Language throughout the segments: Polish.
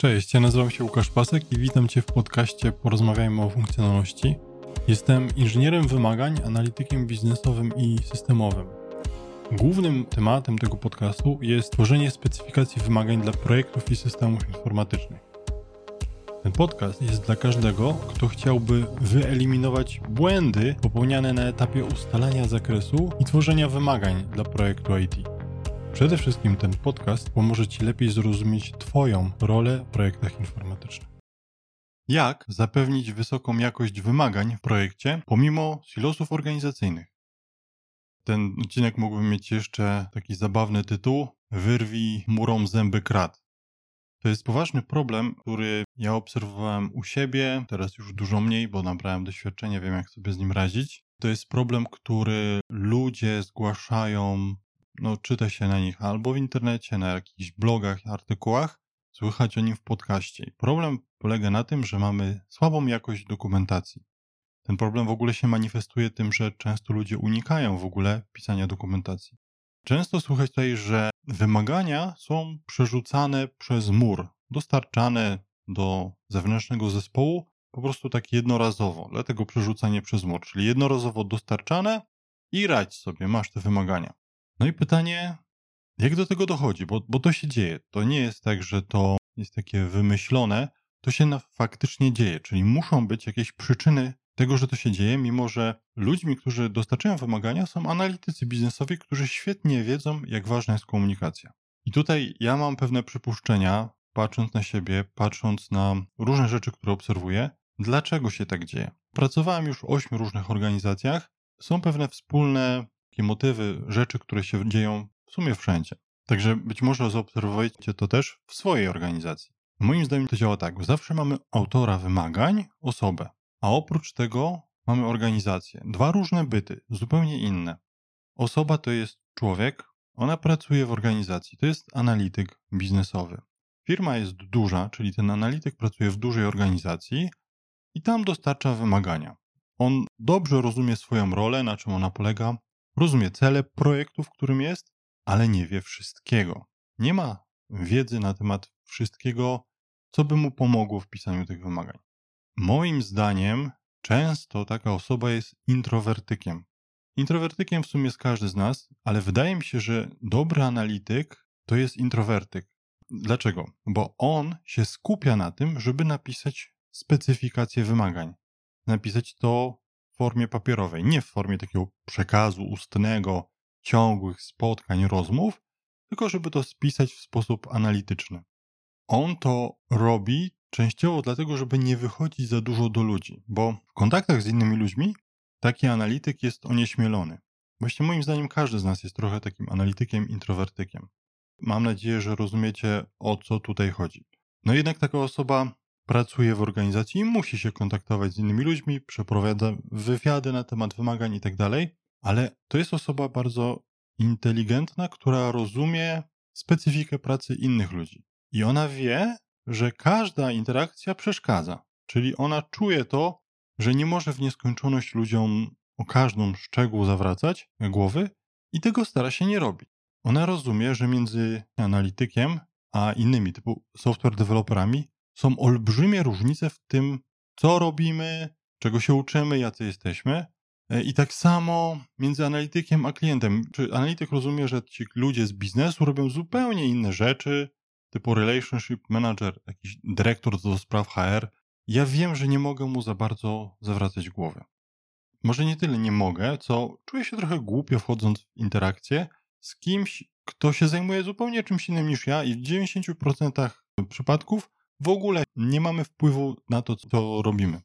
Cześć, ja nazywam się Łukasz Pasek i witam Cię w podcaście Porozmawiajmy o funkcjonalności. Jestem inżynierem wymagań, analitykiem biznesowym i systemowym. Głównym tematem tego podcastu jest tworzenie specyfikacji wymagań dla projektów i systemów informatycznych. Ten podcast jest dla każdego, kto chciałby wyeliminować błędy popełniane na etapie ustalania zakresu i tworzenia wymagań dla projektu IT. Przede wszystkim ten podcast pomoże Ci lepiej zrozumieć Twoją rolę w projektach informatycznych. Jak zapewnić wysoką jakość wymagań w projekcie pomimo silosów organizacyjnych? Ten odcinek mógłby mieć jeszcze taki zabawny tytuł: Wyrwij murom zęby krat. To jest poważny problem, który ja obserwowałem u siebie, teraz już dużo mniej, bo nabrałem doświadczenia, wiem jak sobie z nim radzić. To jest problem, który ludzie zgłaszają no, czyta się na nich albo w internecie, na jakichś blogach, artykułach, słychać o nim w podcaście. Problem polega na tym, że mamy słabą jakość dokumentacji. Ten problem w ogóle się manifestuje tym, że często ludzie unikają w ogóle pisania dokumentacji. Często słychać tutaj, że wymagania są przerzucane przez mur, dostarczane do zewnętrznego zespołu po prostu tak jednorazowo, dlatego przerzucanie przez mur, czyli jednorazowo dostarczane i radź sobie, masz te wymagania. No i pytanie, jak do tego dochodzi? Bo, bo to się dzieje. To nie jest tak, że to jest takie wymyślone. To się faktycznie dzieje, czyli muszą być jakieś przyczyny tego, że to się dzieje, mimo że ludźmi, którzy dostarczają wymagania, są analitycy biznesowi, którzy świetnie wiedzą, jak ważna jest komunikacja. I tutaj ja mam pewne przypuszczenia, patrząc na siebie, patrząc na różne rzeczy, które obserwuję, dlaczego się tak dzieje. Pracowałem już w ośmiu różnych organizacjach. Są pewne wspólne motywy, rzeczy, które się dzieją w sumie wszędzie. Także być może zaobserwujecie to też w swojej organizacji. Moim zdaniem to działa tak. Zawsze mamy autora wymagań, osobę, a oprócz tego mamy organizację. Dwa różne byty, zupełnie inne. Osoba to jest człowiek, ona pracuje w organizacji, to jest analityk biznesowy. Firma jest duża, czyli ten analityk pracuje w dużej organizacji i tam dostarcza wymagania. On dobrze rozumie swoją rolę, na czym ona polega, rozumie cele projektu, w którym jest, ale nie wie wszystkiego. Nie ma wiedzy na temat wszystkiego, co by mu pomogło w pisaniu tych wymagań. Moim zdaniem, często taka osoba jest introwertykiem. Introwertykiem w sumie jest każdy z nas, ale wydaje mi się, że dobry analityk to jest introwertyk. Dlaczego? Bo on się skupia na tym, żeby napisać specyfikację wymagań. Napisać to formie papierowej, nie w formie takiego przekazu ustnego, ciągłych spotkań, rozmów, tylko żeby to spisać w sposób analityczny. On to robi częściowo dlatego, żeby nie wychodzić za dużo do ludzi, bo w kontaktach z innymi ludźmi taki analityk jest onieśmielony. Właśnie moim zdaniem każdy z nas jest trochę takim analitykiem, introwertykiem. Mam nadzieję, że rozumiecie o co tutaj chodzi. No jednak taka osoba pracuje w organizacji i musi się kontaktować z innymi ludźmi, przeprowadza wywiady na temat wymagań i tak dalej, ale to jest osoba bardzo inteligentna, która rozumie specyfikę pracy innych ludzi. I ona wie, że każda interakcja przeszkadza. Czyli ona czuje to, że nie może w nieskończoność ludziom o każdą szczegół zawracać głowy i tego stara się nie robić. Ona rozumie, że między analitykiem a innymi typu software deweloperami są olbrzymie różnice w tym, co robimy, czego się uczymy, jacy jesteśmy. E, I tak samo między analitykiem a klientem. Czy analityk rozumie, że ci ludzie z biznesu robią zupełnie inne rzeczy, typu relationship manager, jakiś dyrektor do spraw HR. Ja wiem, że nie mogę mu za bardzo zawracać głowy. Może nie tyle nie mogę, co czuję się trochę głupio wchodząc w interakcję z kimś, kto się zajmuje zupełnie czymś innym niż ja i w 90% przypadków w ogóle nie mamy wpływu na to, co robimy.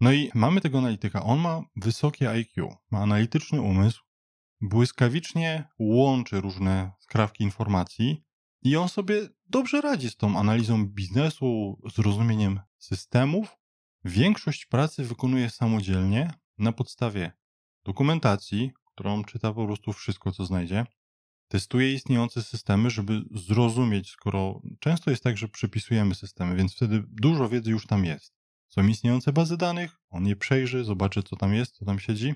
No i mamy tego analityka. On ma wysokie IQ, ma analityczny umysł, błyskawicznie łączy różne skrawki informacji i on sobie dobrze radzi z tą analizą biznesu, zrozumieniem systemów. Większość pracy wykonuje samodzielnie na podstawie dokumentacji, którą czyta po prostu wszystko, co znajdzie, testuje istniejące systemy, żeby zrozumieć, skoro często jest tak, że przepisujemy systemy, więc wtedy dużo wiedzy już tam jest. Są istniejące bazy danych, on je przejrzy, zobaczy, co tam jest, co tam siedzi.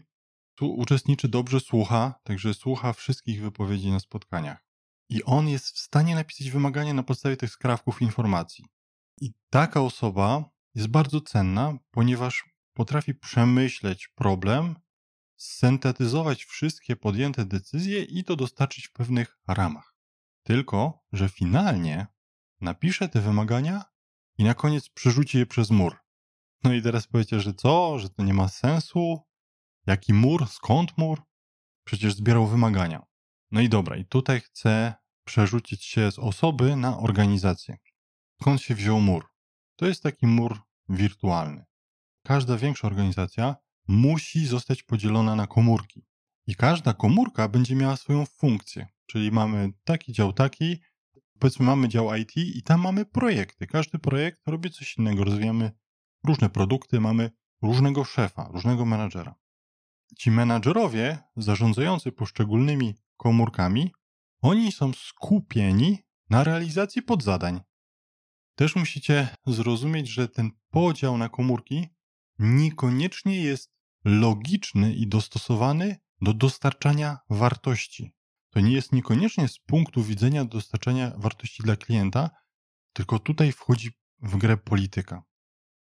Tu uczestniczy dobrze, słucha, także słucha wszystkich wypowiedzi na spotkaniach. I on jest w stanie napisać wymagania na podstawie tych skrawków informacji. I taka osoba jest bardzo cenna, ponieważ potrafi przemyśleć problem, syntetyzować wszystkie podjęte decyzje i to dostarczyć w pewnych ramach. Tylko, że finalnie napisze te wymagania i na koniec przerzuci je przez mur. No i teraz powiecie, że co, że to nie ma sensu? Jaki mur? Skąd mur? Przecież zbierał wymagania. No i dobra, i tutaj chcę przerzucić się z osoby na organizację. Skąd się wziął mur? To jest taki mur wirtualny. Każda większa organizacja musi zostać podzielona na komórki. I każda komórka będzie miała swoją funkcję. Czyli mamy taki dział, taki, powiedzmy mamy dział IT i tam mamy projekty. Każdy projekt robi coś innego. Rozwijamy różne produkty, mamy różnego szefa, różnego menadżera. Ci menadżerowie zarządzający poszczególnymi komórkami, oni są skupieni na realizacji podzadań. Też musicie zrozumieć, że ten podział na komórki niekoniecznie jest logiczny i dostosowany do dostarczania wartości. To nie jest niekoniecznie z punktu widzenia dostarczania wartości dla klienta, tylko tutaj wchodzi w grę polityka.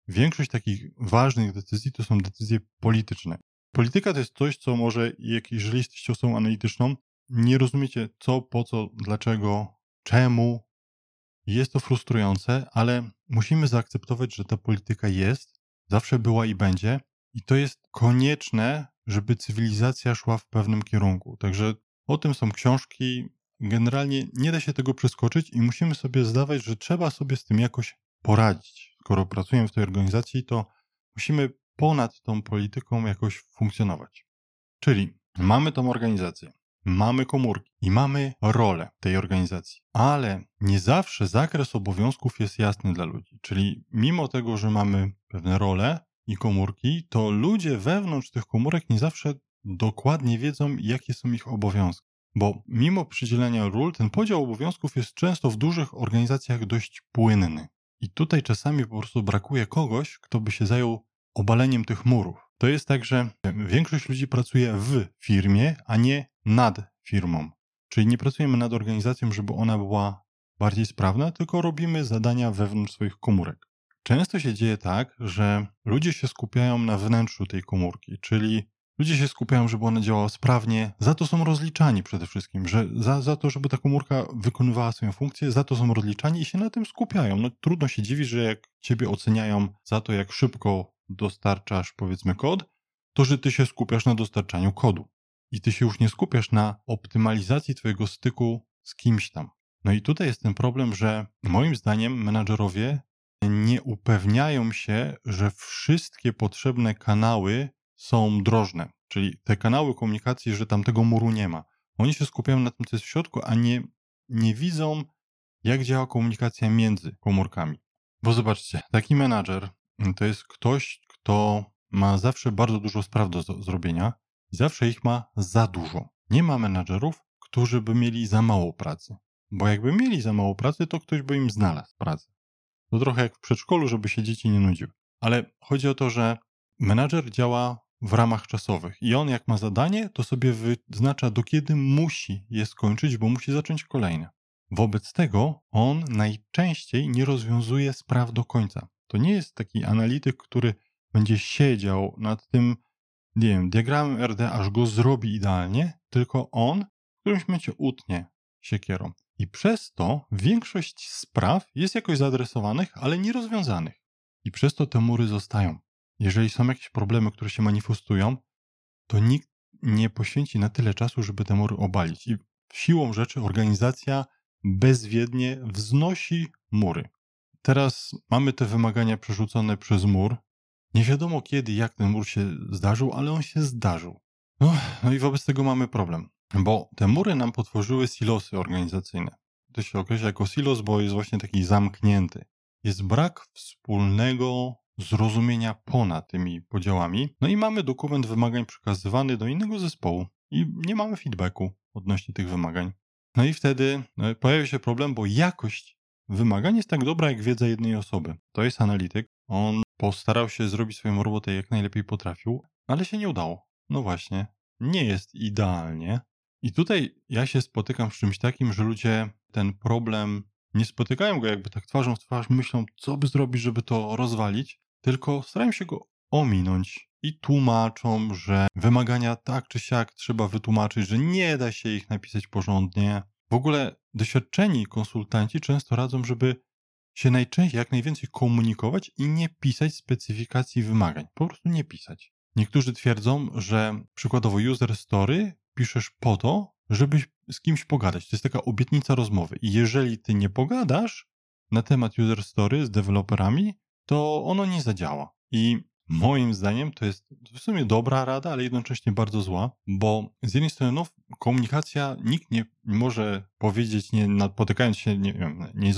Większość takich ważnych decyzji to są decyzje polityczne. Polityka to jest coś, co może, jeżeli jesteście osobą analityczną, nie rozumiecie co, po co, dlaczego, czemu. Jest to frustrujące, ale musimy zaakceptować, że ta polityka jest, zawsze była i będzie, i to jest konieczne, żeby cywilizacja szła w pewnym kierunku. Także o tym są książki. Generalnie nie da się tego przeskoczyć i musimy sobie zdawać, że trzeba sobie z tym jakoś poradzić. Skoro pracujemy w tej organizacji, to musimy ponad tą polityką jakoś funkcjonować. Czyli mamy tą organizację, mamy komórki i mamy rolę tej organizacji, ale nie zawsze zakres obowiązków jest jasny dla ludzi. Czyli mimo tego, że mamy pewne role i komórki, to ludzie wewnątrz tych komórek nie zawsze dokładnie wiedzą, jakie są ich obowiązki. Bo mimo przydzielenia ról, ten podział obowiązków jest często w dużych organizacjach dość płynny. I tutaj czasami po prostu brakuje kogoś, kto by się zajął obaleniem tych murów. To jest tak, że większość ludzi pracuje w firmie, a nie nad firmą. Czyli nie pracujemy nad organizacją, żeby ona była bardziej sprawna, tylko robimy zadania wewnątrz swoich komórek. Często się dzieje tak, że ludzie się skupiają na wnętrzu tej komórki, czyli ludzie się skupiają, żeby ona działała sprawnie, za to są rozliczani przede wszystkim, że za, za to, żeby ta komórka wykonywała swoją funkcję, za to są rozliczani i się na tym skupiają. No trudno się dziwić, że jak ciebie oceniają za to, jak szybko dostarczasz, powiedzmy, kod, to że ty się skupiasz na dostarczaniu kodu. I ty się już nie skupiasz na optymalizacji twojego styku z kimś tam. No i tutaj jest ten problem, że moim zdaniem menadżerowie nie upewniają się, że wszystkie potrzebne kanały są drożne, czyli te kanały komunikacji, że tam tego muru nie ma. Oni się skupiają na tym, co jest w środku, a nie, nie widzą, jak działa komunikacja między komórkami. Bo zobaczcie, taki menadżer to jest ktoś, kto ma zawsze bardzo dużo spraw do zrobienia i zawsze ich ma za dużo. Nie ma menadżerów, którzy by mieli za mało pracy. Bo jakby mieli za mało pracy, to ktoś by im znalazł pracę. To trochę jak w przedszkolu, żeby się dzieci nie nudziły. Ale chodzi o to, że menadżer działa w ramach czasowych i on jak ma zadanie, to sobie wyznacza do kiedy musi je skończyć, bo musi zacząć kolejne. Wobec tego on najczęściej nie rozwiązuje spraw do końca. To nie jest taki analityk, który będzie siedział nad tym, nie wiem, diagramem RD, aż go zrobi idealnie, tylko on w którymś momencie utnie siekierą. I przez to większość spraw jest jakoś zaadresowanych, ale nierozwiązanych. I przez to te mury zostają. Jeżeli są jakieś problemy, które się manifestują, to nikt nie poświęci na tyle czasu, żeby te mury obalić. I siłą rzeczy organizacja bezwiednie wznosi mury. Teraz mamy te wymagania przerzucone przez mur. Nie wiadomo kiedy, jak ten mur się zdarzył, ale on się zdarzył. No, no i wobec tego mamy problem, bo te mury nam potworzyły silosy organizacyjne. To się określa jako silos, bo jest właśnie taki zamknięty. Jest brak wspólnego zrozumienia ponad tymi podziałami. No i mamy dokument wymagań przekazywany do innego zespołu i nie mamy feedbacku odnośnie tych wymagań. No i wtedy no, pojawia się problem, bo jakość wymagań jest tak dobra jak wiedza jednej osoby. To jest analityk. On postarał się zrobić swoją robotę jak najlepiej potrafił, ale się nie udało. No właśnie, nie jest idealnie. I tutaj ja się spotykam z czymś takim, że ludzie ten problem nie spotykają go jakby tak twarzą w twarz, myślą, co by zrobić, żeby to rozwalić, tylko starają się go ominąć i tłumaczą, że wymagania tak czy siak trzeba wytłumaczyć, że nie da się ich napisać porządnie. W ogóle doświadczeni konsultanci często radzą, żeby się najczęściej, jak najwięcej komunikować i nie pisać specyfikacji wymagań. Po prostu nie pisać. Niektórzy twierdzą, że przykładowo user story piszesz po to, żebyś z kimś pogadać. To jest taka obietnica rozmowy. I jeżeli ty nie pogadasz na temat user story z deweloperami, to ono nie zadziała. I moim zdaniem to jest w sumie dobra rada, ale jednocześnie bardzo zła, bo z jednej strony no, komunikacja nikt nie może powiedzieć, nie napotykając się, nie wiem, nie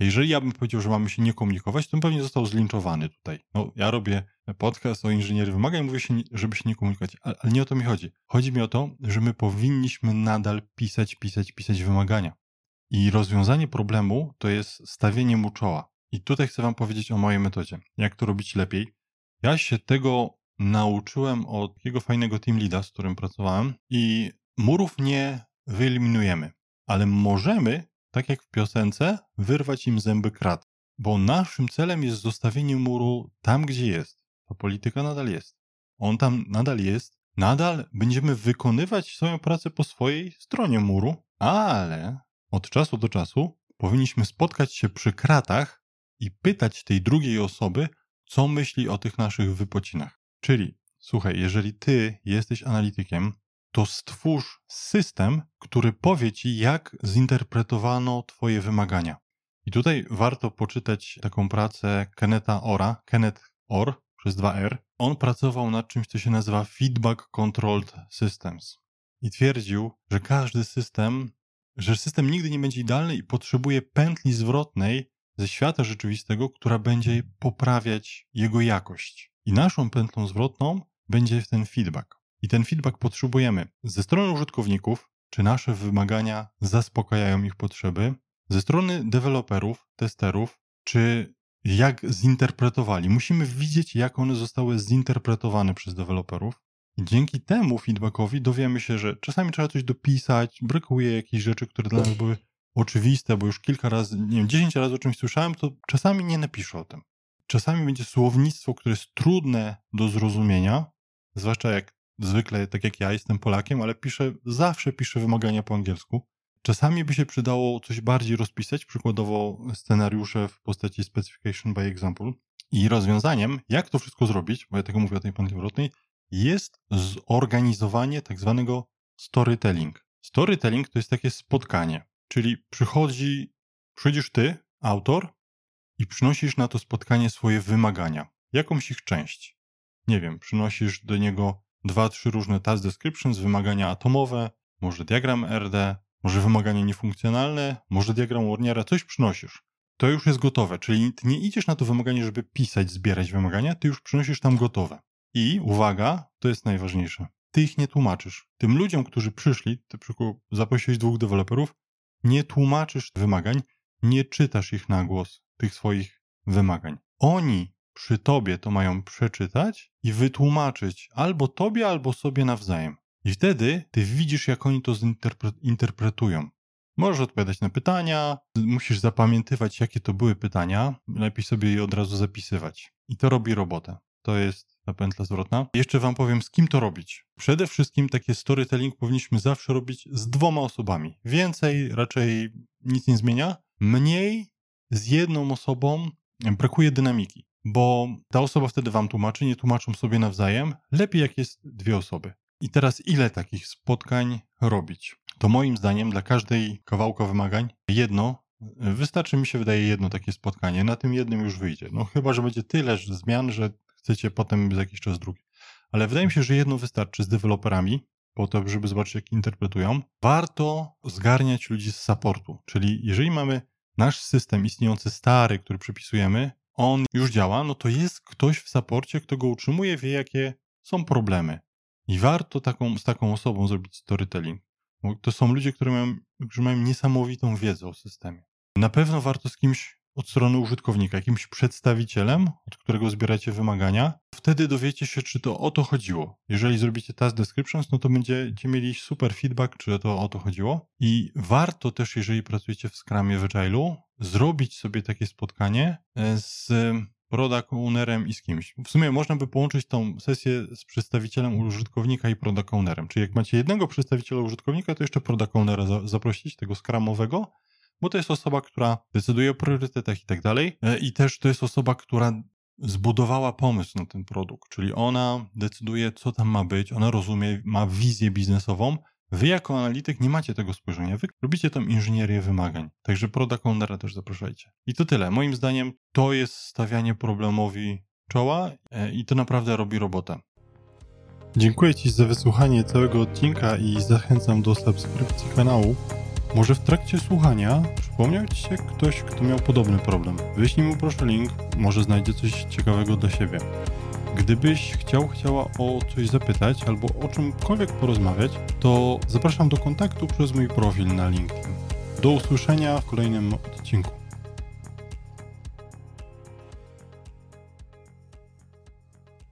jeżeli ja bym powiedział, że mamy się nie komunikować, to bym pewnie został zlinczowany tutaj. No, ja robię podcast o inżynierii wymagań, mówię się, żeby się nie komunikować, ale, ale nie o to mi chodzi. Chodzi mi o to, że my powinniśmy nadal pisać, pisać, pisać wymagania. I rozwiązanie problemu to jest stawienie mu czoła. I tutaj chcę Wam powiedzieć o mojej metodzie. Jak to robić lepiej? Ja się tego nauczyłem od takiego fajnego team leada, z którym pracowałem i murów nie wyeliminujemy, ale możemy, tak jak w piosence, wyrwać im zęby krat, bo naszym celem jest zostawienie muru tam, gdzie jest. Ta polityka nadal jest. On tam nadal jest. Nadal będziemy wykonywać swoją pracę po swojej stronie muru, ale od czasu do czasu powinniśmy spotkać się przy kratach i pytać tej drugiej osoby, co myśli o tych naszych wypocinach. Czyli, słuchaj, jeżeli ty jesteś analitykiem, to stwórz system, który powie ci, jak zinterpretowano twoje wymagania. I tutaj warto poczytać taką pracę Kenneta Ora, Kenneth Orr przez 2R. On pracował nad czymś, co się nazywa Feedback Controlled Systems. I twierdził, że każdy system, że system nigdy nie będzie idealny i potrzebuje pętli zwrotnej, ze świata rzeczywistego, która będzie poprawiać jego jakość. I naszą pętlą zwrotną będzie ten feedback. I ten feedback potrzebujemy ze strony użytkowników, czy nasze wymagania zaspokajają ich potrzeby, ze strony deweloperów, testerów, czy jak zinterpretowali. Musimy widzieć, jak one zostały zinterpretowane przez deweloperów. Dzięki temu feedbackowi dowiemy się, że czasami trzeba coś dopisać, brakuje jakichś rzeczy, które dla nas były oczywiste, bo już kilka razy, nie wiem, dziesięć razy o czymś słyszałem, to czasami nie napiszę o tym. Czasami będzie słownictwo, które jest trudne do zrozumienia, zwłaszcza jak zwykle, tak jak ja, jestem Polakiem, ale piszę, zawsze piszę wymagania po angielsku. Czasami by się przydało coś bardziej rozpisać, przykładowo scenariusze w postaci specification by example. I rozwiązaniem, jak to wszystko zrobić, bo ja tego mówię o tej pamięci zwrotnej, jest zorganizowanie tak zwanego storytelling. Storytelling to jest takie spotkanie. Czyli przychodzi, przychodzisz ty, autor, i przynosisz na to spotkanie swoje wymagania, jakąś ich część. Nie wiem, przynosisz do niego dwa, trzy różne task descriptions, wymagania atomowe, może diagram RD, może wymagania niefunkcjonalne, może diagram Warnera, coś przynosisz. To już jest gotowe, czyli nie idziesz na to wymaganie, żeby pisać, zbierać wymagania, ty już przynosisz tam gotowe. I uwaga, to jest najważniejsze. Ty ich nie tłumaczysz. Tym ludziom, którzy przyszli, ty przykład zaprosiłeś dwóch deweloperów, nie tłumaczysz wymagań, nie czytasz ich na głos, tych swoich wymagań. Oni przy tobie to mają przeczytać i wytłumaczyć albo tobie, albo sobie nawzajem. I wtedy ty widzisz, jak oni to zinterpretują. Możesz odpowiadać na pytania, musisz zapamiętywać, jakie to były pytania, lepiej sobie je od razu zapisywać. I to robi robotę. To jest ta pętla zwrotna. Jeszcze wam powiem, z kim to robić. Przede wszystkim takie storytelling powinniśmy zawsze robić z dwoma osobami. Więcej raczej nic nie zmienia. Mniej z jedną osobą brakuje dynamiki, bo ta osoba wtedy wam tłumaczy, nie tłumaczą sobie nawzajem. Lepiej jak jest dwie osoby. I teraz ile takich spotkań robić? To moim zdaniem dla każdej kawałka wymagań jedno Wystarczy mi się wydaje jedno takie spotkanie. Na tym jednym już wyjdzie. No chyba, że będzie tyle zmian, że chcecie potem za jakiś czas drugi. Ale wydaje mi się, że jedno wystarczy z deweloperami, po to, żeby zobaczyć, jak interpretują. Warto zgarniać ludzi z supportu, czyli jeżeli mamy nasz system istniejący stary, który przypisujemy, on już działa, no to jest ktoś w saporcie, kto go utrzymuje, wie, jakie są problemy. I warto taką, z taką osobą zrobić storytelling. Bo to są ludzie, którzy mają, którzy mają niesamowitą wiedzę o systemie. Na pewno warto z kimś od strony użytkownika, jakimś przedstawicielem, od którego zbieracie wymagania. Wtedy dowiecie się, czy to o to chodziło. Jeżeli zrobicie task descriptions, no to będziecie mieli super feedback, czy to o to chodziło. I warto też, jeżeli pracujecie w Scrumie w Agile'u, zrobić sobie takie spotkanie e, z product ownerem i z kimś. W sumie można by połączyć tą sesję z przedstawicielem użytkownika i product ownerem. Czyli jak macie jednego przedstawiciela użytkownika, to jeszcze product ownera zaprosić, tego skramowego, bo to jest osoba, która decyduje o priorytetach i tak dalej. E, I też to jest osoba, która zbudowała pomysł na ten produkt, czyli ona decyduje, co tam ma być, ona rozumie, ma wizję biznesową. Wy jako analityk nie macie tego spojrzenia, wy robicie tą inżynierię wymagań. Także product ownera też zapraszajcie. I to tyle. Moim zdaniem to jest stawianie problemowi czoła e, i to naprawdę robi robotę. Dziękuję Ci za wysłuchanie całego odcinka i zachęcam do subskrypcji kanału. Może w trakcie słuchania przypomniał Ci się ktoś, kto miał podobny problem. Wyślij mu proszę link, może znajdzie coś ciekawego dla siebie. Gdybyś chciał, chciała o coś zapytać albo o czymkolwiek porozmawiać, to zapraszam do kontaktu przez mój profil na LinkedIn. Do usłyszenia w kolejnym odcinku.